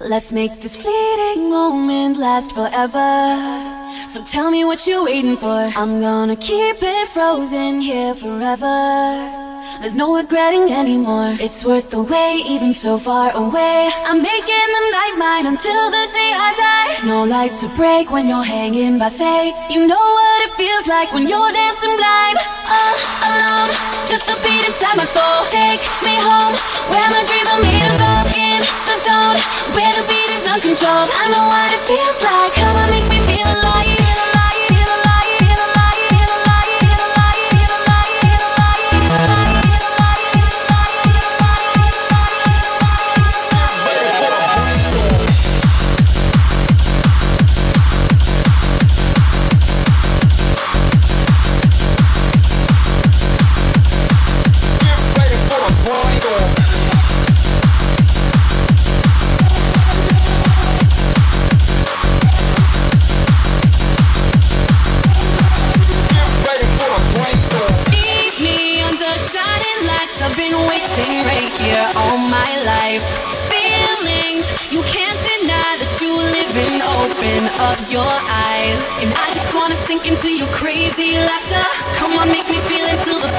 Let's make this fleeting moment last forever. So tell me what you're waiting for. I'm gonna keep it frozen here forever. There's no regretting anymore. It's worth the wait, even so far away. I'm making the night mine until the day I die. No light to break when you're hanging by fate. You know what it feels like when you're dancing blind. Alone, just a beat inside my soul. Take me home, where my dreams are made of gold. Where the beat is uncontrolled. I know what it feels like. Come on, make me feel alive.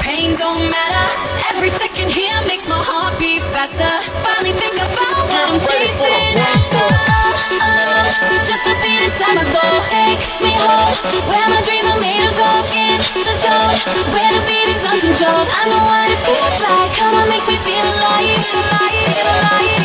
Pain don't matter. Every second here makes my heart beat faster. Finally think about what I'm chasing after. just a beat inside my soul. Take me home, where my dreams are made of gold. In the zone, where the beat is uncontrolled. I know what it feels like. Come on, make me feel alive, alive, alive,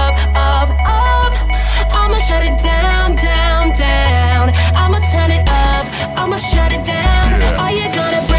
up, up, up. I'ma shut it down, down, down. I'ma turn it up, I'ma shut it down. Are you gonna